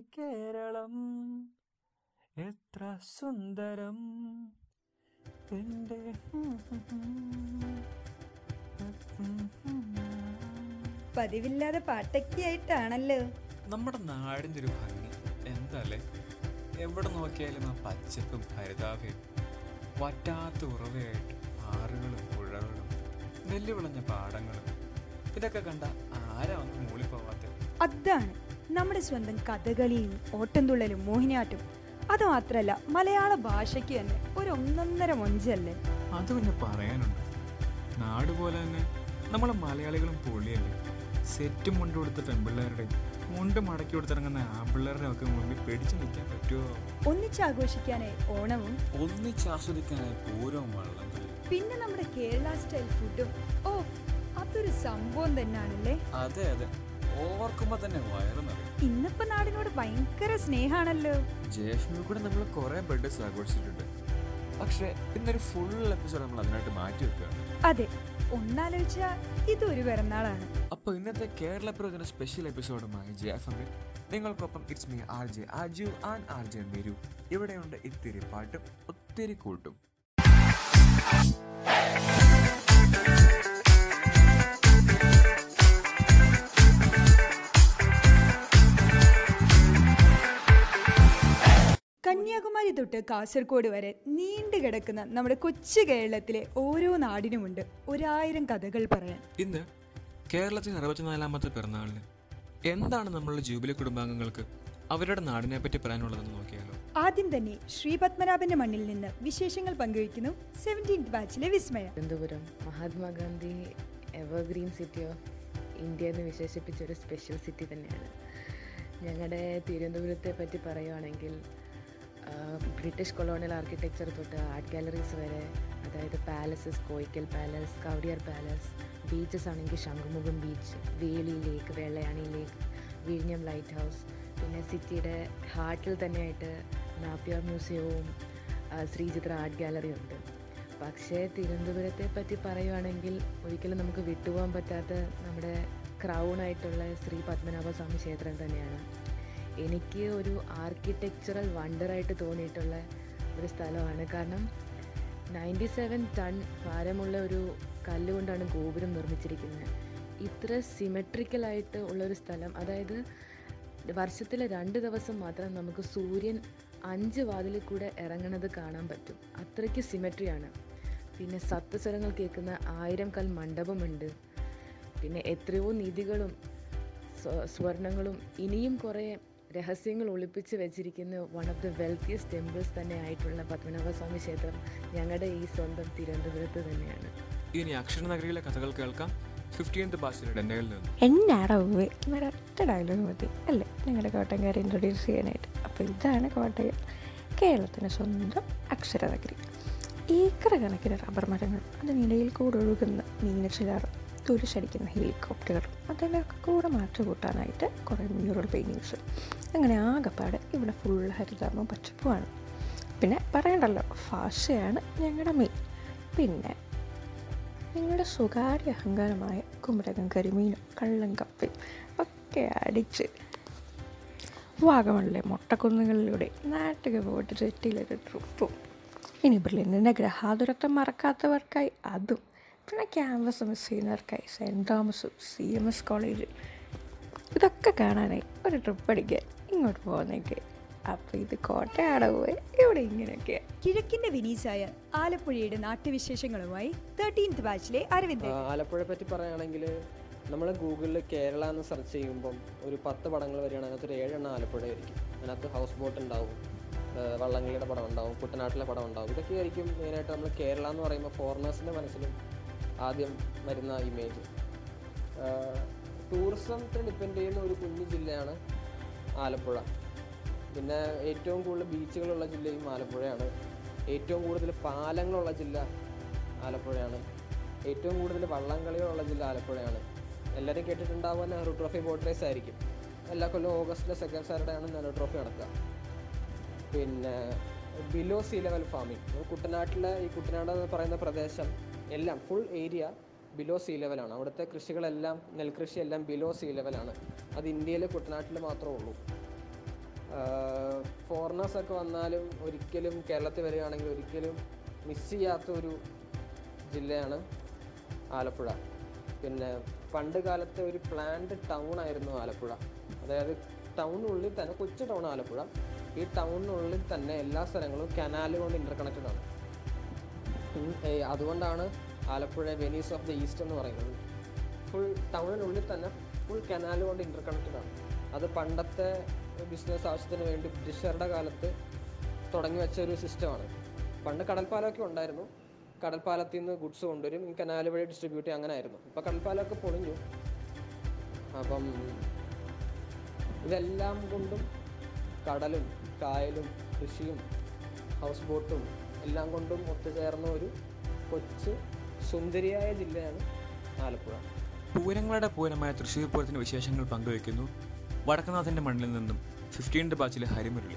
കേരളം. എത്ര സുന്ദരം. എന്റെ പതിവില്ലാതെ പാട്ടൊക്കെയായിട്ടാണല്ലോ നമ്മുടെ നാടിന്റെ ഒരു ഭംഗി. എന്തല്ലേ? എവിടെ നോക്കിയാലും ആ പച്ചപ്പും ഹരിതാഭയും വറ്റാത്ത ഉറവയായിട്ട് ആറുകളും പുഴകളും നെല്ല് വിളഞ്ഞ പാടങ്ങളും. ഇതൊക്കെ കണ്ട ആരാ ഒന്ന് മൂളിപ്പോവാത്ത? അതാണ്. നമ്മുടെ സ്വന്തം കഥകളിയും ഓട്ടംതുള്ളലും മോഹിനിയാട്ടും അത് മാത്രല്ല മലയാള ഭാഷയ്ക്ക് തന്നെ ഒരു ഒന്നൊന്നര മൊഞ്ചല്ലേ? അത് പിന്നെ പറയാനുണ്ട്. നാട് പോലെ തന്നെ നമ്മളെ മലയാളികളും പൊളിയല്ലേ സെറ്റും മുണ്ട് കൊടുത്ത പെൺപിള്ളേരുടെ മുണ്ട് മടക്കി കൊടുത്തിറങ്ങുന്ന ആൺപിള്ളേരുടെ ഒക്കെ മുന്നിൽ പിടിച്ചു നിൽക്കാൻ പറ്റുമോ ഒന്നിച്ചാഘോഷിക്കാനായി ഓണവും ഒന്നിച്ചാസ്വദിക്കാനായി പൂരവും വള്ളംകളി പിന്നെ നമ്മുടെ കേരള സ്റ്റൈൽ ഫുഡും. ഓ അതൊരു സംഭവം തന്നെയാണല്ലേ അതെ അതെ. ഓർക്കുമ്പോ തന്നെ വയറ് നിറയും. ഇന്നിപ്പോ നാടിനോട് ഭയങ്കര സ്നേഹാണല്ലോ. ജയഫിൽ കൂടെ നമ്മൾ കുറേ ബർത്ത്ഡേസ് ആഘോഷിച്ചിട്ടുണ്ട്. പക്ഷെ ഇന്നൊരു ഫുൾ എപ്പിസോഡ് നമ്മൾ അതിനായിട്ട് മാറ്റി വെക്കുകയാണ് അതെ ഒന്നാലോചിച്ച ഇതൊരു പിറന്നാളാണ്. അപ്പോൾ ഇന്നത്തെ കേരള പ്രവചന സ്പെഷ്യൽ എപ്പിസോഡുമായി ജയഫമിൽ നിങ്ങൾക്കൊപ്പം it's me R J Aju and R J Meru. ഇവിടെയുണ്ട് ഇത്തിരി പാട്ടും ഒത്തിരി കൂട്ടും. കന്യാകുമാരി തൊട്ട് കാസർഗോഡ് വരെ നീണ്ടു കിടക്കുന്ന നമ്മുടെ കൊച്ചു കേരളത്തിലെ ഓരോ നാടിനുമുണ്ട് ഒരായിരം കഥകൾ പറയാൻ. ഇന്ന് കേരളത്തിൽ അറുപത്തിനാലാമത്തെ പിറന്നാളിന് എന്താണ് നമ്മളുടെ ജൂബിലി കുടുംബാംഗങ്ങൾക്ക് അവരുടെ നാടിനെ പറ്റി പറയാനുള്ളതെന്ന് നോക്കിയാലോ? ആദ്യം തന്നെ ശ്രീ പത്മനാഭന്റെ മണ്ണിൽ നിന്ന് വിശേഷങ്ങൾ പങ്കുവയ്ക്കുന്നു seventeenth ബാച്ചിലെ Vismaya. Thiruvananthapuram Mahatma Gandhi evergreen city of India എന്ന് വിശേഷിപ്പിച്ച ഒരു സ്പെഷ്യൽ സിറ്റി തന്നെയാണ്. ഞങ്ങളുടെ തിരുവനന്തപുരത്തെ പറ്റി പറയുവാണെങ്കിൽ ബ്രിട്ടീഷ് കൊളോണിയൽ ആർക്കിടെക്ചർ തൊട്ട് ആർട്ട് ഗാലറീസ് വരെ അതായത് palaces Koyikkal palace Kowdiar palace beaches ആണെങ്കിൽ ശംഖുമുഖം ബീച്ച് വേലി ലേക്ക് വെള്ളയാണി ലേക്ക് വിഴിഞ്ഞം ലൈറ്റ് ഹൗസ് പിന്നെ സിറ്റിയുടെ ഹാർട്ടിൽ തന്നെയായിട്ട് നാപ്പിയാർ മ്യൂസിയവും ശ്രീചിത്ര ആർട്ട് ഗാലറി ഉണ്ട്. പക്ഷേ തിരുവനന്തപുരത്തെ പറ്റി പറയുവാണെങ്കിൽ ഒരിക്കലും നമുക്ക് വിട്ടുപോകാൻ പറ്റാത്ത നമ്മുടെ ക്രൗൺ ആയിട്ടുള്ള ശ്രീ പത്മനാഭസ്വാമി ക്ഷേത്രം തന്നെയാണ്. എനിക്ക് ഒരു ആർക്കിടെക്ചറൽ വണ്ടറായിട്ട് തോന്നിയിട്ടുള്ള ഒരു സ്ഥലമാണ്. കാരണം നയന്റി സെവൻ ടൺ ഭാരമുള്ള ഒരു കല്ലുകൊണ്ടാണ് ഗോപുരം നിർമ്മിച്ചിരിക്കുന്നത്. ഇത്ര സിമെട്രിക്കലായിട്ട് ഉള്ളൊരു സ്ഥലം അതായത് വർഷത്തിലെ രണ്ട് ദിവസം മാത്രം നമുക്ക് സൂര്യൻ അഞ്ച് വാതിലിൽ കൂടെ ഇറങ്ങുന്നത് കാണാൻ പറ്റും. അത്രയ്ക്ക് സിമെട്രിയാണ് പിന്നെ സപ്തസ്വരങ്ങൾ കേൾക്കുന്ന ആയിരം കൽ മണ്ഡപമുണ്ട്. പിന്നെ എത്രയോ നിധികളും സ്വ- സ്വർണങ്ങളും ഇനിയും കുറേ രഹസ്യങ്ങൾ ഒളിപ്പിച്ച് വെച്ചിരിക്കുന്ന one of the wealthiest temples തന്നെ ആയിട്ടുള്ള പത്മനാഭസ്വാമി ക്ഷേത്രം ഞങ്ങളുടെ ഈ സ്വന്തം തിരുവനന്തപുരത്ത് തന്നെയാണ്. ഇനി അക്ഷരനഗരിയിലെ കഥകൾ കേൾക്കാം. എന്നാടോ ഒരൊറ്റ ഡയലോഗ് മതി. അല്ലേ? നിങ്ങളുടെ കോട്ടയംകാരെ ഇൻട്രൊഡ്യൂസ് ചെയ്യാനായിട്ട്. അപ്പോൾ ഇതാണ് കോട്ടയം കേരളത്തിന് സ്വന്തം അക്ഷരനഗരി ഏക്കർ കണക്കിന് റബ്ബർ മരങ്ങൾ അതിനിടയിൽ കൂടെ ഒഴുകുന്ന മീനച്ചിലാറും തുരിശടിക്കുന്ന ഹെലികോപ്റ്ററുകൾ. അതിന്റെയൊക്കെ കൂടെ മാറ്റി കൂട്ടാനായിട്ട് കുറേ മ്യൂറൽ പെയിന്റിങ്സ് അങ്ങനെ ആകെപ്പാട് ഇവിടെ ഫുൾ ഹരിതാപവും പച്ചപ്പുമാണ്. പിന്നെ പറയണ്ടല്ലോ ഭാഷയാണ് ഞങ്ങളുടെ മെയിൻ പിന്നെ നിങ്ങളുടെ സ്വകാര്യ അഹങ്കാരമായ കുമരകം കരിമീനും കള്ളം കപ്പയും ഒക്കെ അടിച്ച് വാഗമണിലെ മുട്ടക്കുന്നുകളിലൂടെ നാട്ടുക പോയിട്ട് ചെറ്റിയിലൊരു ട്രിപ്പും ഇനി ബെർലിന്റെ ഗ്രഹാതുരത്വം മറക്കാത്തവർക്കായി അതും പിന്നെ ക്യാമ്പസ് മിസ് ചെയ്യുന്നവർക്കായി സെന്റ് തോമസും സി എം എസ് കോളേജും. ഇതൊക്കെ കാണാനായി. ഒരു ട്രിപ്പ് അടിക്കാൻ. ഇങ്ങോട്ട് പോകുന്നേക്ക് അപ്പോൾ ഇത് കോട്ടയാട പോയി? ഇവിടെ ഇങ്ങനെയൊക്കെയാണ് കിഴക്കിന്റെ വിനീസായ ആലപ്പുഴയുടെ നാട്ടുവിശേഷങ്ങളുമായി തേർട്ടീൻത് ബാച്ചിലെ അരവിന്ദ്. ആലപ്പുഴയെ പറ്റി പറയുകയാണെങ്കിൽ നമ്മൾ ഗൂഗിളിൽ കേരള എന്ന് സെർച്ച് ചെയ്യുമ്പം ഒരു പത്ത് പടങ്ങൾ വരികയാണ്. അതിനകത്ത് ഒരു ഏഴെണ്ണം ആലപ്പുഴ ആയിരിക്കും. അതിനകത്ത് ഹൗസ് ബോട്ട് ഉണ്ടാവും. വള്ളംകളിയുടെ പടം ഉണ്ടാവും. കുട്ടനാട്ടിലെ പടം ഉണ്ടാവും. ഇതൊക്കെ ആയിരിക്കും മെയിനായിട്ട് നമ്മൾ കേരള എന്ന് പറയുമ്പോൾ ഫോറിനേഴ്സിന്റെ മനസ്സിലും ആദ്യം വരുന്ന ഇമേജ് ടൂറിസത്തെ ഡിപ്പെൻഡ് ചെയ്യുന്ന ഒരു കുഞ്ഞു ജില്ലയാണ് ആലപ്പുഴ. പിന്നെ ഏറ്റവും കൂടുതൽ ബീച്ചുകളുള്ള ജില്ലയും ആലപ്പുഴയാണ്. ഏറ്റവും കൂടുതൽ പാലങ്ങളുള്ള ജില്ല ആലപ്പുഴയാണ്. ഏറ്റവും കൂടുതൽ വള്ളംകളികളുള്ള ജില്ല ആലപ്പുഴയാണ്. എല്ലാവരും കേട്ടിട്ടുണ്ടാവുക നെഹ്റു ട്രോഫി ബോട്ട് റേസ് ആയിരിക്കും. എല്ലാ കൊല്ലം ഓഗസ്റ്റിലെ സെക്കൻഡ് സാറ്റർഡേ ആണ് നെഹ്റു ട്രോഫി നടക്കുക. പിന്നെ ബിലോ സീ ലെവൽ ഫാമിംഗ് കുട്ടനാട്ടിലെ ഈ കുട്ടനാട് എന്ന് പറയുന്ന പ്രദേശം എല്ലാം ഫുൾ ഏരിയ ബിലോ സീ ലെവലാണ് അവിടുത്തെ കൃഷികളെല്ലാം നെൽകൃഷി എല്ലാം ബിലോ സീ ലെവലാണ് അത് ഇന്ത്യയിലെ കുട്ടനാട്ടിൽ മാത്രമേ ഉള്ളൂ. ഫോറിനേഴ്സൊക്കെ വന്നാലും ഒരിക്കലും കേരളത്തിൽ വരികയാണെങ്കിൽ ഒരിക്കലും മിസ് ചെയ്യാത്ത ഒരു ജില്ലയാണ് ആലപ്പുഴ. പിന്നെ പണ്ട് കാലത്തെ ഒരു പ്ലാൻഡ് ടൗൺ ആയിരുന്നു ആലപ്പുഴ. അതായത് ടൗണിനുള്ളിൽ തന്നെ കൊച്ചു ടൗൺ ആലപ്പുഴ. ഈ ടൗണിനുള്ളിൽ തന്നെ എല്ലാ സ്ഥലങ്ങളും കനാലുകൊണ്ട് ഇന്റർ ഇന്റർകണക്റ്റഡ് ആണ്. അതുകൊണ്ടാണ് Alappuzha Venice of the east എന്ന് പറയുന്നത്. ഫുൾ ടൗണിനുള്ളിൽ തന്നെ ഫുൾ കനാൽ കൊണ്ട് ഇന്റർകണക്റ്റഡ് ആണ്. അത് പണ്ടത്തെ ബിസിനസ് ആവശ്യത്തിന് വേണ്ടി ബ്രിട്ടീഷുകാരുടെ കാലത്ത് തുടങ്ങി വെച്ച ഒരു സിസ്റ്റമാണ് പണ്ട് കടൽപ്പാലമൊക്കെ ഉണ്ടായിരുന്നു. കടൽപ്പാലത്തിൽ നിന്ന് ഗുഡ്സ് കൊണ്ടുവരും. ഈ കനാൽ വഴി ഡിസ്ട്രിബ്യൂട്ട് അങ്ങനെ ആയിരുന്നു. ഇപ്പോൾ കടൽപ്പാലമൊക്കെ പൊളിഞ്ഞു. അപ്പം ഇതെല്ലാം കൊണ്ടും കടലും കായലും കൃഷിയും ഹൗസ് ബോട്ടും എല്ലാം കൊണ്ടും ഒത്തുചേർന്ന ഒരു കൊച്ചു സുന്ദരിയായ ജില്ലയാണ് ആലപ്പുഴ. പൂരങ്ങളുടെ പൂരമായ തൃശ്ശൂർ പൂരത്തിന്റെ വിശേഷങ്ങൾ പങ്കുവയ്ക്കുന്നു വടക്കനാഥന്റെ മണ്ണിൽ നിന്നും ഫിഫ്റ്റീന്റെ ബാച്ചിലെ ഹരിമുരളി.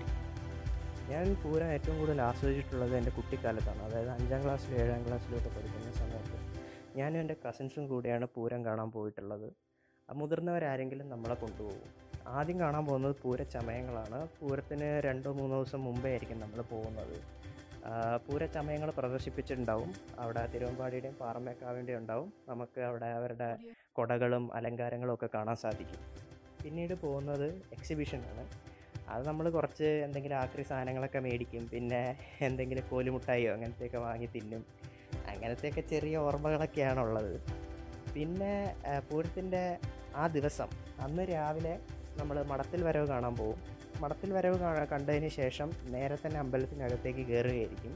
ഞാൻ പൂരം ഏറ്റവും കൂടുതൽ ആസ്വദിച്ചിട്ടുള്ളത് എന്റെ കുട്ടിക്കാലത്താണ്. അതായത് അഞ്ചാം ക്ലാസ്സിലും ഏഴാം ക്ലാസ്സിലൊക്കെ പഠിക്കുന്ന സമയത്ത് ഞാനും എന്റെ കസിൻസും കൂടെയാണ് പൂരം കാണാൻ പോയിട്ടുള്ളത്. മുതിർന്നവരാരെങ്കിലും നമ്മളെ കൊണ്ടുപോകും. ആദ്യം കാണാൻ പോകുന്നത് പൂരച്ചമയങ്ങളാണ്. പൂരത്തിന് രണ്ടോ മൂന്നോ ദിവസം മുമ്പേ ആയിരിക്കും നമ്മൾ പോകുന്നത്. പൂരച്ചമയങ്ങൾ പ്രദർശിപ്പിച്ചിട്ടുണ്ടാവും. അവിടെ തിരുവമ്പാടിയുടെയും പാറമേക്കാവിന്റെയും ഉണ്ടാവും. നമുക്ക് അവിടെ അവരുടെ കൊടകളും അലങ്കാരങ്ങളും ഒക്കെ കാണാൻ സാധിക്കും. പിന്നീട് പോകുന്നത് എക്സിബിഷനാണ് അത് നമ്മൾ കുറച്ച് എന്തെങ്കിലും ആക്രി സാധനങ്ങളൊക്കെ മേടിക്കും. പിന്നെ എന്തെങ്കിലും കോലുമുട്ടായോ അങ്ങനത്തെയൊക്കെ വാങ്ങി തിന്നും. അങ്ങനത്തെയൊക്കെ ചെറിയ ഓർമ്മകളൊക്കെയാണുള്ളത് പിന്നെ പൂരത്തിന്റെ ആ ദിവസം അന്ന് രാവിലെ നമ്മൾ മടത്തിൽ വരവ് കാണാൻ പോകും. മടത്തിൽ വരവ് കാണാ കണ്ടതിന് ശേഷം നേരെ തന്നെ അമ്പലത്തിനകത്തേക്ക് കയറുകയായിരിക്കും.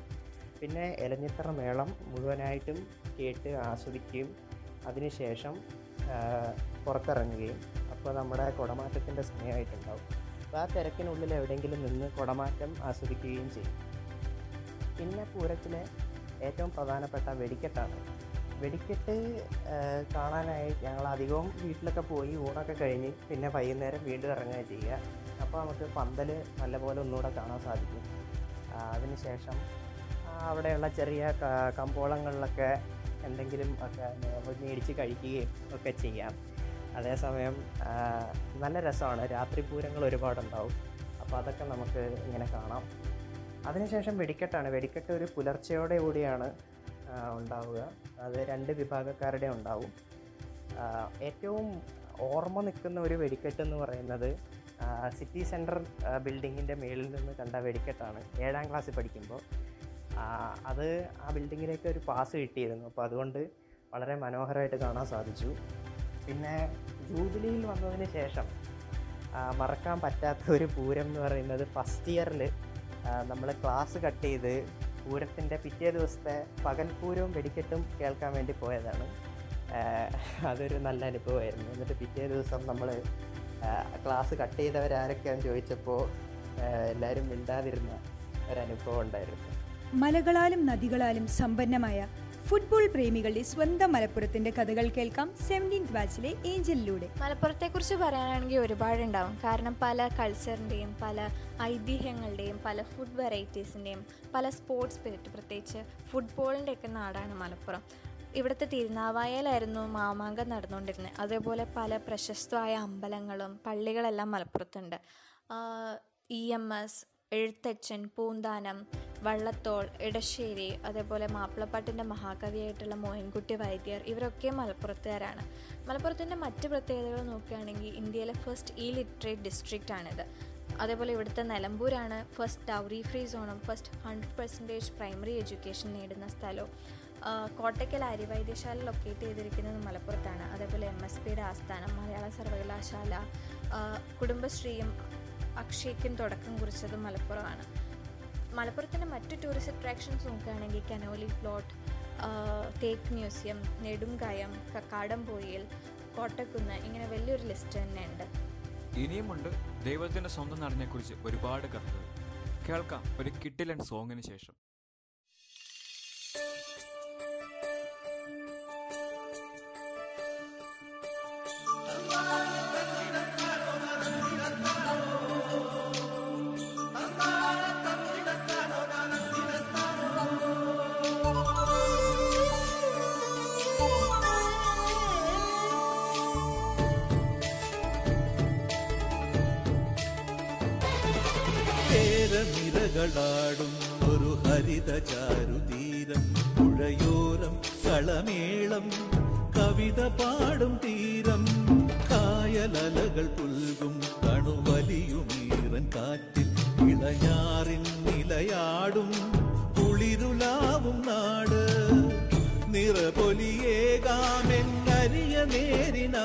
പിന്നെ ഇലഞ്ഞിത്തറ മേളം മുഴുവനായിട്ടും കേട്ട് ആസ്വദിക്കുകയും അതിനുശേഷം പുറത്തിറങ്ങുകയും അപ്പോൾ നമ്മുടെ കുടമാറ്റത്തിന്റെ സമയമായിട്ടുണ്ടാവും അപ്പോൾ ആ തിരക്കിനുള്ളിൽ എവിടെയെങ്കിലും നിന്ന് കുടമാറ്റം ആസ്വദിക്കുകയും ചെയ്യും. പിന്നെ പൂരത്തിലെ ഏറ്റവും പ്രധാനപ്പെട്ട വെടിക്കെട്ടാണ്. വെടിക്കെട്ട് കാണാനായി ഞങ്ങൾ അധികവും വീട്ടിലൊക്കെ പോയി ഊണൊക്കെ കഴിഞ്ഞ് പിന്നെ വൈകുന്നേരം വീണ്ടും ഇറങ്ങുക ചെയ്യുക. അപ്പോൾ നമുക്ക് പന്തൽ നല്ലപോലെ ഒന്നുകൂടെ കാണാൻ സാധിക്കും. അതിനുശേഷം അവിടെയുള്ള ചെറിയ കമ്പോളങ്ങളിലൊക്കെ എന്തെങ്കിലും ഒക്കെ മേടിച്ച് കഴിക്കുകയും ഒക്കെ ചെയ്യാം. അതേസമയം നല്ല രസമാണ്. രാത്രി പൂരങ്ങൾ ഒരുപാടുണ്ടാവും. അപ്പോൾ അതൊക്കെ നമുക്ക് ഇങ്ങനെ കാണാം. അതിനുശേഷം വെടിക്കെട്ടാണ്. വെടിക്കെട്ട് ഒരു പുലർച്ചയോടെ കൂടിയാണ് ഉണ്ടാവുക. അത് രണ്ട് വിഭാഗക്കാരുടെ ഉണ്ടാവും. ഏറ്റവും ഓർമ്മ നിൽക്കുന്ന ഒരു വെടിക്കെട്ട് എന്ന് പറയുന്നത് സിറ്റി സെന്റർ ബിൽഡിങ്ങിന്റെ മേളിൽ നിന്ന് കണ്ട വെടിക്കെട്ടാണ് ഏഴാം ക്ലാസ്സിൽ പഠിക്കുമ്പോൾ. അത് ആ ബിൽഡിങ്ങിലേക്ക് ഒരു പാസ് കിട്ടിയിരുന്നു. അപ്പോൾ അതുകൊണ്ട് വളരെ മനോഹരമായിട്ട് കാണാൻ സാധിച്ചു. പിന്നെ ജൂബിലിയിൽ വന്നതിന് ശേഷം മറക്കാൻ പറ്റാത്ത ഒരു പൂരം എന്ന് പറയുന്നത് ഫസ്റ്റ് ഇയറിൽ നമ്മൾ ക്ലാസ് കട്ട് ചെയ്ത് പൂരത്തിന്റെ പിറ്റേ ദിവസത്തെ പകൽപൂരവും വെടിക്കെട്ടും കേൾക്കാൻ വേണ്ടി പോയതാണ്. അതൊരു നല്ല അനുഭവമായിരുന്നു. എന്നിട്ട് പിറ്റേ ദിവസം നമ്മൾ ക്ലാസ് കട്ട് ചെയ്തവരാരൊക്കെയാണെന്ന് ചോദിച്ചപ്പോൾ എല്ലാവരും മിണ്ടാതിരുന്ന ഒരനുഭവം ഉണ്ടായിരുന്നു. മലകളാലും നദികളാലും സമ്പന്നമായ ഫുട്ബോൾ പ്രേമികളുടെ സ്വന്തം മലപ്പുറത്തിന്റെ കഥകൾ കേൾക്കാം സെവന്റീൻത് ബാച്ചിലെ ഏഞ്ചലിലൂടെ. മലപ്പുറത്തെക്കുറിച്ച് പറയാനാണെങ്കിൽ ഒരുപാടുണ്ടാവും. കാരണം പല കൾച്ചറിന്റെയും പല ഐതിഹ്യങ്ങളുടെയും പല ഫുഡ് വെറൈറ്റീസിന്റെയും പല സ്പോർട്സ് സ്പിരിറ്റ് പ്രത്യേകിച്ച് ഫുട്ബോളിന്റെയൊക്കെ നാടാണ് മലപ്പുറം. ഇവിടുത്തെ തിരുനാവായയിലായിരുന്നു മാമാങ്കം നടന്നുകൊണ്ടിരുന്നത്. അതേപോലെ പല പ്രശസ്തമായ അമ്പലങ്ങളും പള്ളികളെല്ലാം മലപ്പുറത്തുണ്ട്. E M S Ezhuthachan Poonthanam Vallathol Edassery അതേപോലെ മാപ്പിളപ്പാട്ടിന്റെ മഹാകവിയായിട്ടുള്ള മോഹൻകുട്ടി വൈദ്യർ ഇവരൊക്കെ മലപ്പുറത്തുകാരാണ്. മലപ്പുറത്തിന്റെ മറ്റ് പ്രത്യേകതകൾ നോക്കുകയാണെങ്കിൽ ഇന്ത്യയിലെ ഫസ്റ്റ് ഇ ലിറ്ററേറ്റ് ഡിസ്ട്രിക്റ്റ് ആണിത് അതേപോലെ ഇവിടുത്തെ നിലമ്പൂരാണ് first dowry free സോണും first hundred percentage primary education നേടുന്ന സ്ഥലവും. കോട്ടയ്ക്കൽ ആര്യവൈദ്യശാല ലൊക്കേറ്റ് ചെയ്തിരിക്കുന്നത് മലപ്പുറത്താണ്. അതേപോലെ എം എസ് പിയുടെ ആസ്ഥാനം മലയാള സർവകലാശാല കുടുംബശ്രീയും അക്ഷയ്ക്കും തുടക്കം കുറിച്ചതും മലപ്പുറമാണ്. മലപ്പുറത്തിന്റെ മറ്റു ടൂറിസ്റ്റ് അട്രാക്ഷൻസ് നോക്കുകയാണെങ്കിൽ കനോലി പ്ലോട്ട് തേക്ക് മ്യൂസിയം നെടുങ്കയം കക്കാടംപോയിൽ കോട്ടക്കുന്ന് ഇങ്ങനെ വലിയൊരു ലിസ്റ്റ് തന്നെയുണ്ട്. ഇനിയുമുണ്ട് ദൈവത്തിന്റെ സ്വന്തം നാടിനെക്കുറിച്ച് ഒരുപാട് കഥകൾ. കേൾക്കാം ഒരു കിട്ടിലൻ സോങ്ങിന് ശേഷം. കേരനിരകളാടും ഒരു ഹരിത ചാരുതീരം പുഴയോരം കളമേളം കവിത പാടും തീരം കായലലകൾ പുൽകും കണുവലിയുമീറൻ കാറ്റിൽ ഇളഞ്ഞാറിൻ നിലയാടും കുളിരുലാവും നാട്. നിറപൊലിയേകാമെന്നരിയ നേരിന.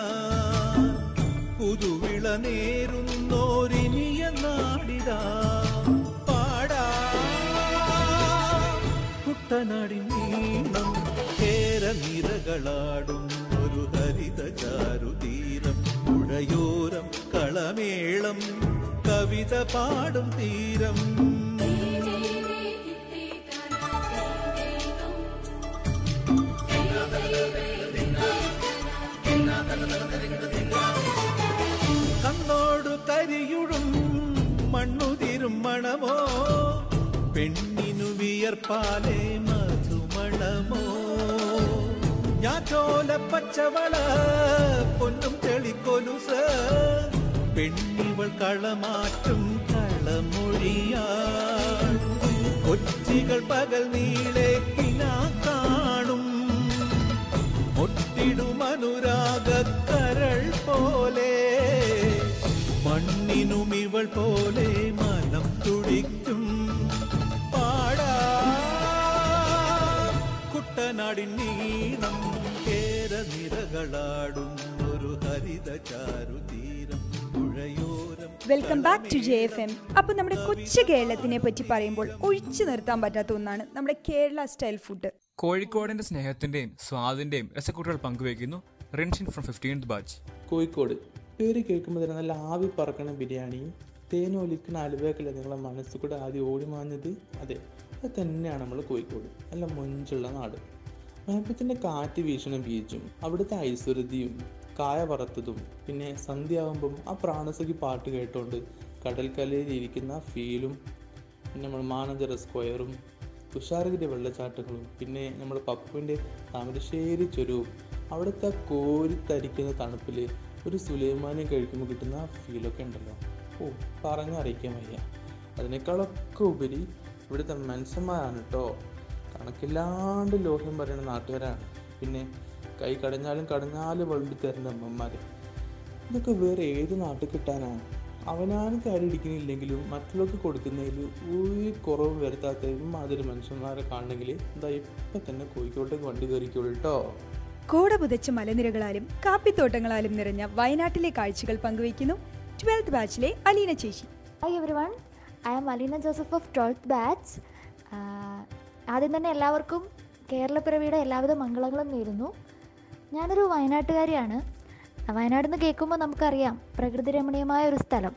പുതുവിള നേരുന്നോരിനിയ നാടിതാ കുട്ടനാടിൻ നീളം കേരനിരകളാടും ഒരു ഹരിത ചാരുതീരം പുഴയോരം കളമേളം കവിത പാടും തീരം. കണ്ണോടു കരിയുടും മണ്ണുതിരും മണമോ പെണ്ണിനു വിയർപ്പാലേ മധുമണമോ? ഞാറ്റോല പച്ചവള പൊന്നും തെളിക്കൊലുസ് പെണ്ണിവൾ കളമാറ്റും കളമൊഴിയാ. കൊച്ചികൾ പകൽ നീളെ കിനാ കാണും. ഒട്ടിടുമനുരാഗക്കരൾ പോലെ. മണ്ണിനുമിവൾ പോലെ മനം തുടിക്കും. കുട്ടനാടിൻ നീണം കേരനിരകളാടും ഒരു ഹരിത ചാരുതീരം പുഴയോരം welcome back to J F M അപ്പോൾ നമ്മുടെ കൊച്ചു കേരളത്തിനെ പറ്റി പറയുമ്പോൾ ഒഴിച്ചു നിർത്താൻ പറ്റാത്ത ഒന്നാണ് നമ്മുടെ കേരള സ്റ്റൈൽ ഫുഡ് കോഴിക്കോടിന്റെ സ്നേഹത്തിന്റെയും സ്വാദിന്റെയും രസക്കൂട്ടുകൾ പങ്കുവയ്ക്കുന്നു Rinshin from fifteenth batch Kozhikode പേര് കേൾക്കുമ്പോൾ തന്നെ നല്ല ആവി പറക്കണ ബിരിയാണിയും തേനൊലിക്കുന്ന അലുവയൊക്കെ നിങ്ങളെ മനസ്സിൽ കൂടെ ആദ്യം ഓടി മാഞ്ഞത് അതെ അത് തന്നെയാണ് നമ്മൾ കോഴിക്കോട്. നല്ല മൊഞ്ചുള്ള നാട്. മലപ്പുറത്തിന്റെ കാറ്റ് വീശണ ബീച്ചും അവിടുത്തെ ഐശ്വര്യതയും കായ വറുത്തതും പിന്നെ സന്ധ്യയാകുമ്പം ആ പ്രാണസഖി പാട്ട് കേട്ടുകൊണ്ട് കടൽക്കലയിൽ ഇരിക്കുന്ന ഫീലും പിന്നെ നമ്മൾ മാനന്തര സ്ക്വയറും തുഷാരഗിരി വെള്ളച്ചാട്ടങ്ങളും പിന്നെ നമ്മൾ പപ്പുവിന്റെ താമരശ്ശേരി ചുരവും അവിടുത്തെ കോരിത്തരിക്കുന്ന തണുപ്പിൽ ഒരു സുലൈമാനെ കഴിക്കുമ്പോൾ കിട്ടുന്ന ഫീലൊക്കെ ഉണ്ടല്ലോ. ഓ പറഞ്ഞറിയിക്കാൻ വയ്യ. അതിനേക്കാളൊക്കെ ഉപരി ഇവിടുത്തെ മനുഷ്യന്മാരാണ് കേട്ടോ കണക്കില്ലാണ്ട് ലോഹ്യം പറയുന്ന നാട്ടുകാരാണ്. പിന്നെ കൈ കടഞ്ഞാലും കടഞ്ഞാലും വെള്ളി തരുന്ന അമ്മമാർ ഇതൊക്കെ വേറെ ഏത് നാട്ടിൽ കിട്ടാനാണ്? അവനാണ് കാര്യം ഇടിക്കുന്നില്ലെങ്കിലും മറ്റുള്ളവർക്ക് കൊടുക്കുന്നതിൽ ഒരു കുറവ് വരുത്താത്ത ഇമാതിരി മനുഷ്യന്മാരെ കാണണമെങ്കിൽ എന്താ ഇപ്പം തന്നെ കോഴിക്കോട്ടേക്ക് വണ്ടി കയറിക്കോളൂ കേട്ടോ കോട പുതച്ച മലനിരകളാലും കാപ്പിത്തോട്ടങ്ങളാലും നിറഞ്ഞ വയനാട്ടിലെ കാഴ്ചകൾ പങ്കുവയ്ക്കുന്നു ട്വൽത്ത് ബാച്ചിലെ അലീന ചേച്ചി hi everyone I am Aleena Joseph of twelfth batch ആദ്യം തന്നെ എല്ലാവർക്കും കേരളപ്പിറവിയുടെ എല്ലാവിധ മംഗളങ്ങളും നേരുന്നു. ഞാനൊരു വയനാട്ടുകാരിയാണ്. വയനാട് എന്ന് കേൾക്കുമ്പോൾ നമുക്കറിയാം പ്രകൃതി രമണീയമായ ഒരു സ്ഥലം.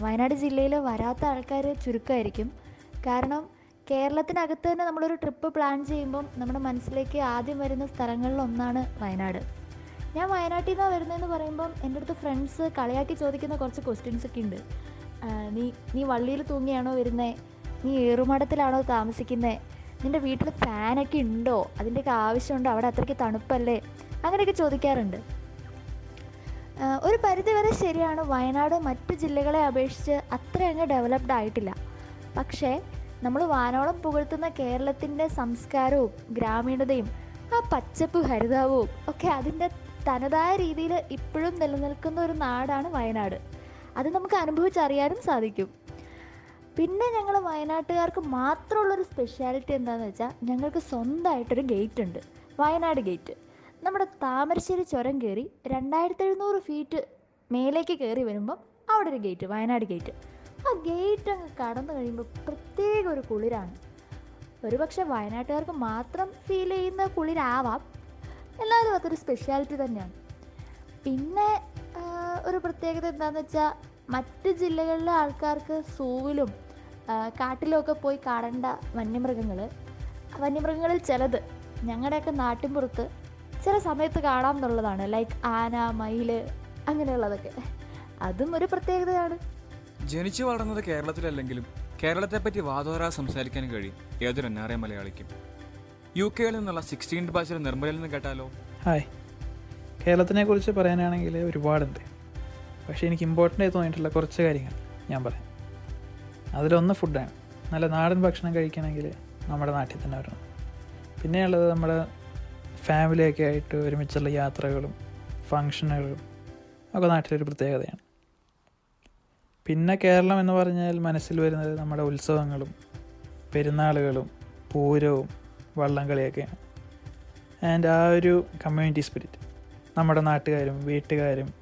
വയനാട് ജില്ലയിൽ വരാത്ത ആൾക്കാർ ചുരുക്കമായിരിക്കും. കാരണം കേരളത്തിനകത്ത് തന്നെ നമ്മളൊരു ട്രിപ്പ് പ്ലാൻ ചെയ്യുമ്പം നമ്മുടെ മനസ്സിലേക്ക് ആദ്യം വരുന്ന സ്ഥലങ്ങളിലൊന്നാണ് വയനാട്. ഞാൻ വയനാട്ടിൽ നിന്നാണ് വരുന്നതെന്ന് പറയുമ്പം എന്റെ അടുത്ത് ഫ്രണ്ട്സ് കളിയാക്കി ചോദിക്കുന്ന കുറച്ച് ക്വസ്റ്റ്യൻസ് ഒക്കെ ഉണ്ട്. നീ നീ വള്ളിയിൽ തൂങ്ങിയാണോ വരുന്നത് നീ ഏറുമാടത്തിലാണോ താമസിക്കുന്നത് നിന്റെ വീട്ടിൽ ഫാനൊക്കെ ഉണ്ടോ? അതിന്റെയൊക്കെ ആവശ്യമുണ്ടോ? അവിടെ അത്രയ്ക്ക് തണുപ്പല്ലേ? അങ്ങനെയൊക്കെ ചോദിക്കാറുണ്ട്. ഒരു പരിധിവരെ ശരിയാണ് വയനാട് മറ്റ് ജില്ലകളെ അപേക്ഷിച്ച് അത്രയങ്ങ് ഡെവലപ്ഡ് ആയിട്ടില്ല. പക്ഷേ നമ്മൾ വാനോളം പുകഴ്ത്തുന്ന കേരളത്തിന്റെ സംസ്കാരവും ഗ്രാമീണതയും ആ പച്ചപ്പ് ഹരിതാവും ഒക്കെ അതിന്റെ തനതായ രീതിയിൽ ഇപ്പോഴും നിലനിൽക്കുന്ന ഒരു നാടാണ് വയനാട്. അത് നമുക്ക് അനുഭവിച്ചറിയാനും സാധിക്കും. പിന്നെ ഞങ്ങൾ വയനാട്ടുകാർക്ക് മാത്രമുള്ളൊരു സ്പെഷ്യാലിറ്റി എന്താണെന്ന് വെച്ചാൽ ഞങ്ങൾക്ക് സ്വന്തമായിട്ടൊരു ഗേറ്റ് ഉണ്ട്. വയനാട് ഗേറ്റ് നമ്മുടെ താമരശ്ശേരി ചുരം കയറി രണ്ടായിരത്തി എഴുന്നൂറ് ഫീറ്റ് മേലേക്ക് കയറി വരുമ്പം അവിടെ ഒരു ഗേറ്റ് വയനാട് ഗേറ്റ് ആ ഗേറ്റ് അങ്ങ് കടന്നു കഴിയുമ്പോൾ പ്രത്യേക ഒരു കുളിരാണ്. ഒരുപക്ഷെ വയനാട്ടുകാർക്ക് മാത്രം ഫീൽ ചെയ്യുന്ന കുളിരാവാം എന്നാലും അതൊരു സ്പെഷ്യാലിറ്റി തന്നെയാണ്. പിന്നെ ഒരു പ്രത്യേകത എന്താണെന്ന് വെച്ചാൽ മറ്റ് ജില്ലകളിലെ ആൾക്കാർക്ക് സൂവിലും കാട്ടിലുമൊക്കെ പോയി കാണേണ്ട വന്യമൃഗങ്ങൾ വന്യമൃഗങ്ങളിൽ ചിലത് ഞങ്ങളുടെയൊക്കെ നാട്ടിൻപുറത്ത് ചില സമയത്ത് കാണാം എന്നുള്ളതാണ്. ലൈക്ക് ആന മയിൽ അങ്ങനെയുള്ളതൊക്കെ. അതും ഒരു പ്രത്യേകതയാണ്. ജനിച്ചു വളർന്നത് കേരളത്തിലല്ലെങ്കിലും കേരളത്തെപ്പറ്റി വാതോരാ സംസാരിക്കാൻ കഴിയും. ഏതൊരു എ മലയാളിക്കും. യു കെയിൽ നിന്നുള്ള സിക്സ്റ്റീൻ ബാച്ചിലെ നിർമ്മലയിൽ നിന്ന് കേട്ടാലോ? ഹായ്. കേരളത്തിനെ കുറിച്ച് പറയാനാണെങ്കിൽ ഒരുപാടുണ്ട്. പക്ഷേ എനിക്ക് ഇമ്പോർട്ടന്റ് ആയി തോന്നിയിട്ടുള്ള കുറച്ച് കാര്യങ്ങൾ ഞാൻ പറയാം. അതിലൊന്ന് ഫുഡാണ് നല്ല നാടൻ ഭക്ഷണം കഴിക്കണമെങ്കിൽ നമ്മുടെ നാട്ടിൽ തന്നെ വരണം. പിന്നെയുള്ളത് നമ്മുടെ ഫാമിലിയൊക്കെ ആയിട്ട് ഒരുമിച്ചുള്ള യാത്രകളും ഫങ്ഷനുകളും ഒക്കെ നാട്ടിലൊരു പ്രത്യേകതയാണ്. പിന്നെ കേരളം എന്ന് പറഞ്ഞാൽ മനസ്സിൽ വരുന്നത് നമ്മുടെ ഉത്സവങ്ങളും പെരുന്നാളുകളും പൂരവും വള്ളംകളിയൊക്കെയാണ് ആൻഡ് ആ ഒരു കമ്മ്യൂണിറ്റി സ്പിരിറ്റ് നമ്മുടെ നാട്ടുകാരും വീട്ടുകാരും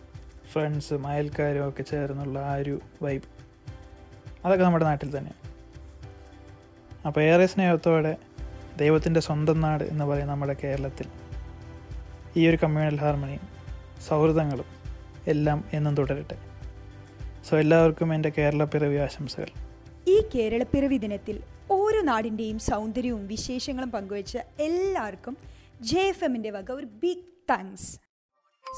ഫ്രണ്ട്സും അയൽക്കാരും ഒക്കെ ചേർന്നുള്ള ആ ഒരു വൈബ് അതൊക്കെ നമ്മുടെ നാട്ടിൽ തന്നെയാണ്. അപ്പോൾ ഏറെ സ്നേഹത്തോടെ ദൈവത്തിന്റെ സ്വന്തം നാട് എന്ന് പറയുന്ന നമ്മുടെ കേരളത്തിൽ. ഈ ഒരു കമ്മ്യൂണൽ ഹാർമണി സൗഹൃദങ്ങളും എല്ലാം എന്നും തുടരട്ടെ. സോ എല്ലാവർക്കും എന്റെ കേരളപ്പിറവി പിറവി ആശംസകൾ. ഈ കേരളപ്പിറവി ദിനത്തിൽ ഓരോ നാടിന്റെയും സൗന്ദര്യവും വിശേഷങ്ങളും പങ്കുവച്ച എല്ലാവർക്കും ജെ എഫ് എമ്മിന്റെ വക ഒരു big thanks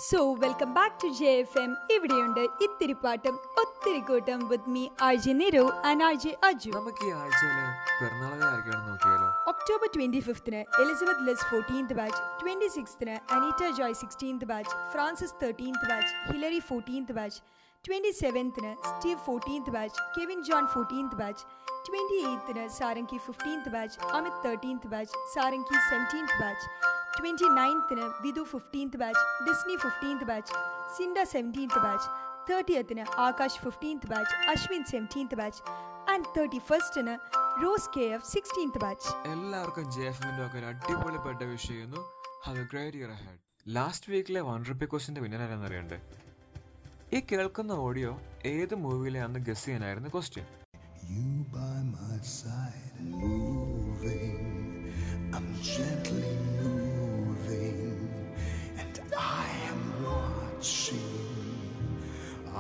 so welcome back to J F M ഇവിടെയുണ്ട് ഇത്തിരി പാട്ടും ഒത്തിരി കൂട്ടം with me R J Niru and Aju നമുക്ക് ഈ ആഴ്ചയിലെ പിറന്നാളുകൾ ആയിരിക്കണം നോക്കിയാലോ? October twenty ഫിഫ്തിന് Elizabeth Les fourteenth batch twenty സിക്സ്തിന് Aneeta Joy sixteenth batch Francis thirteenth batch Hillary fourteenth batch twenty സെവൻത്തിന് Steve fourteenth batch Kevin John fourteenth batch twenty എയ്ത്തിന് Sarangi fifteenth batch Amit thirteenth batch Sarangi seventeenth batch twenty നയൻത്തിന് Vidhu fifteenth batch Disney fifteenth batch Cinda seventeenth batch തേർട്ടിയത്തിന് Akash fifteenth batch Ashwin seventeenth batch and thirty ഫസ്റ്റിന് Rose K F sixteenth batch എല്ലാവർക്കും J F എമ്മിന്റെ ഒക്കെ ഒരു അടിപൊളി birthday wish ചെയ്യുന്നു. Have a great year ahead last വീക്കിലെ one rupee ക്വസ്റ്റിന്റെ winner ആരാന്ന് അറിയണ്ടേ? ഈ കേൾക്കുന്ന ഓഡിയോ ഏത് മൂവിയിലെ അന്ന് ഗസ് ചെയ്യാനായിരുന്നു question You by my side, moving. I'm gently moving, and I am watching.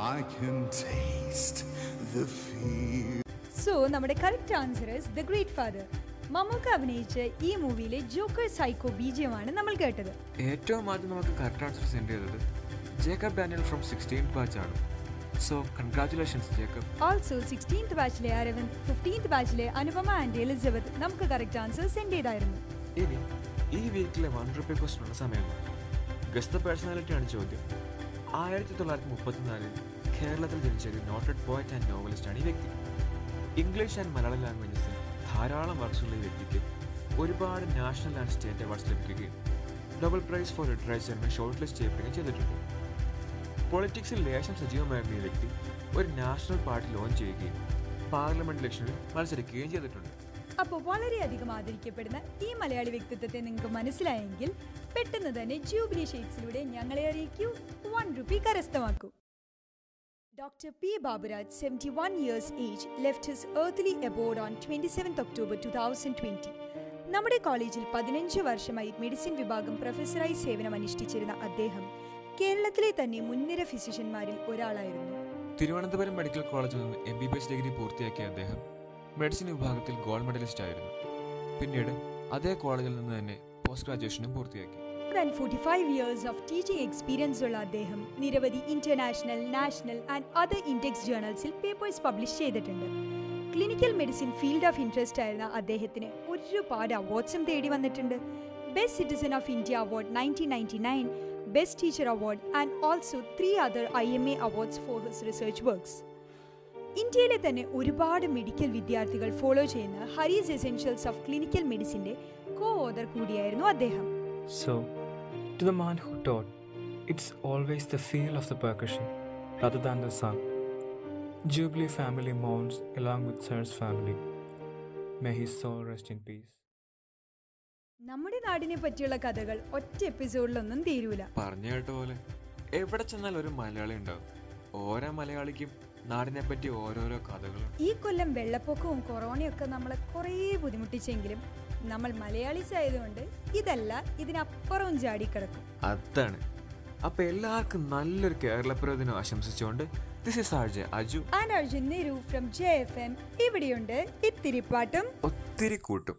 I can taste the fear. So നമ്മുടെ correct answer is the great father Mammukka അഭിനയിച്ച ഈ മൂവിയിലെ ജോക്കർ സൈക്കോ ബീജമാണ് നമ്മൾ കേട്ടത് ഏറ്റവും ആദ്യം നമുക്ക് കറക്റ്റ് ആൻസർ സെൻഡ് ചെയ്തത് Jacob Daniel from sixteen batch ആണ്. So congratulations Jacob. Also sixteenth ബാച്ചിലെ Aravind fifteenth ബാച്ചിലെ അനുപമ ആൻഡ് എലിസബത്ത് നമുക്ക് കറക്റ്റ് ആൻസർ സെൻഡ് ചെയ്തായിരുന്നു. ഇനി ഈ വീക്കിലെ വൺ റുപ്പി ക്വസ്റ്റിനുള്ള സമയമാണ് ഗസ്റ്റ് പേഴ്സണാലിറ്റിയാണ് ചോദ്യം ആയിരത്തി തൊള്ളായിരത്തി മുപ്പത്തിനാലിൽ കേരളത്തിൽ ജനിച്ച ഒരു നോട്ടഡ് പോയറ്റ് ആൻഡ് നോവലിസ്റ്റ് ആണ് ഈ വ്യക്തി. ഇംഗ്ലീഷ് ആൻഡ് മലയാളം ലാംഗ്വേജസിൽ ധാരാളം വർക്ക്സുള്ള ഈ വ്യക്തിക്ക് ഒരുപാട് നാഷണൽ ആൻഡ് സ്റ്റേറ്റ് അവാർഡ്സ് ലഭിക്കുകയും നോബൽ പ്രൈസ് ഫോർ ലിറ്ററേച്ചറിന് ഷോർട്ട് ലിസ്റ്റ് ചെയ്യപ്പെടുകയും ചെയ്തിട്ടുണ്ട്. പൊളിറ്റിക്സിൽ ലേശം സജീവമായിരുന്ന ഈ വ്യക്തി ഒരു നാഷണൽ പാർട്ടി ലോഞ്ച് ചെയ്യുകയും പാർലമെന്റ് ഇലക്ഷനിൽ മത്സരിക്കുകയും ചെയ്തിട്ടുണ്ട് അപ്പോൾ വളരെയധികം ആദരിക്കപ്പെടുന്ന ഈ മലയാളി വ്യക്തിത്വത്തെ നിങ്ങൾക്ക് മനസ്സിലായെങ്കിൽ പെട്ടെന്ന് തന്നെ ജൂബിലി ഷെയ്ഡ്സിലൂടെ ഞങ്ങളെ അറിയിക്കൂ വൺ റുപ്പി കരസ്ഥമാക്കൂ Dr. P. Baburaj, 71 years age, left his earthly abode on 27th October 2020. നമ്മുടെ കോളേജിൽ പതിനഞ്ച് വർഷമായി മെഡിസിൻ വിഭാഗം പ്രൊഫസറായി സേവനം അനുഷ്ഠിച്ചിരുന്ന അദ്ദേഹം കേരളത്തിലെ തന്നെ മുൻനിര ഫിസിഷ്യന്മാരിൽ ഒരാളായിരുന്നു. തിരുവനന്തപുരം മെഡിക്കൽ കോളേജിൽ നിന്ന് M B B S degree പൂർത്തിയാക്കിയ അദ്ദേഹം മെഡിസിൻ വിഭാഗത്തിൽ ഗോൾഡ് മെഡലിസ്റ്റ് ആയിരുന്നു. പിന്നീട് അതേ കോളേജിൽ നിന്ന് തന്നെ പോസ്റ്റ് ഗ്രാജുവേഷനും പൂർത്തിയാക്കി. Than forty five years of teaching experience ഉള്ള അദ്ദേഹം നിരവധി international national and other index ജേർണൽസിൽ papers publish ചെയ്തിട്ടുണ്ട്. Clinical medicine field of interest ആയിരുന്ന അദ്ദേഹത്തിന് ഒരുപാട് അവാർഡ്സും തേടി വന്നിട്ടുണ്ട്. Best citizen of India award nineteen ninety nine best Teacher Award and also three other IMA awards for his research works. ഇന്ത്യയിലെ തന്നെ ഒരുപാട് മെഡിക്കൽ വിദ്യാർത്ഥികൾ ഫോളോ ചെയ്യുന്ന ഹരീസ് എസെൻഷ്യൽസ് ഓഫ് ക്ലിനിക്കൽ മെഡിസിന്റെ കോ ഓതർ കൂടിയായിരുന്നു അദ്ദേഹം So, to the man who taught, it's always the feel of the percussion rather than the sun. Jubilee family mourns along with Sir's family. May his soul rest in peace. നമ്മുടെ നാടിനെ പറ്റിയുള്ള കഥകൾ ഒറ്റ എപ്പിസോഡിലൊന്നും തീരൂല. പറഞ്ഞു കേട്ട പോലെ എവിടെ ചെന്നാൽ ഒരു മലയാളി ഉണ്ടാവും. ഓരോ മലയാളിക്കും നാടിനെ പറ്റി ഓരോരോ കഥകളുണ്ട് ഈ കൊല്ലം വെള്ളപ്പൊക്കവും കൊറോണയൊക്കെ നമ്മളെ കുറേ ബുദ്ധിമുട്ടിച്ചെങ്കിലും നമ്മൾ മലയാളീസ് ആയതുകൊണ്ട് ഇതല്ല ഇതിനപ്പുറവും ചാടിക്കിടക്കും. അതാണ്. അപ്പൊ എല്ലാവർക്കും നല്ലൊരു കേരളപ്പിറവിദിനം ആശംസിച്ചുകൊണ്ട് this is R J Aju. And Arjun Neru from J F M ഇവിടെയുണ്ട് ഇത്തിരി പാട്ടും ഒത്തിരി കൂട്ടും.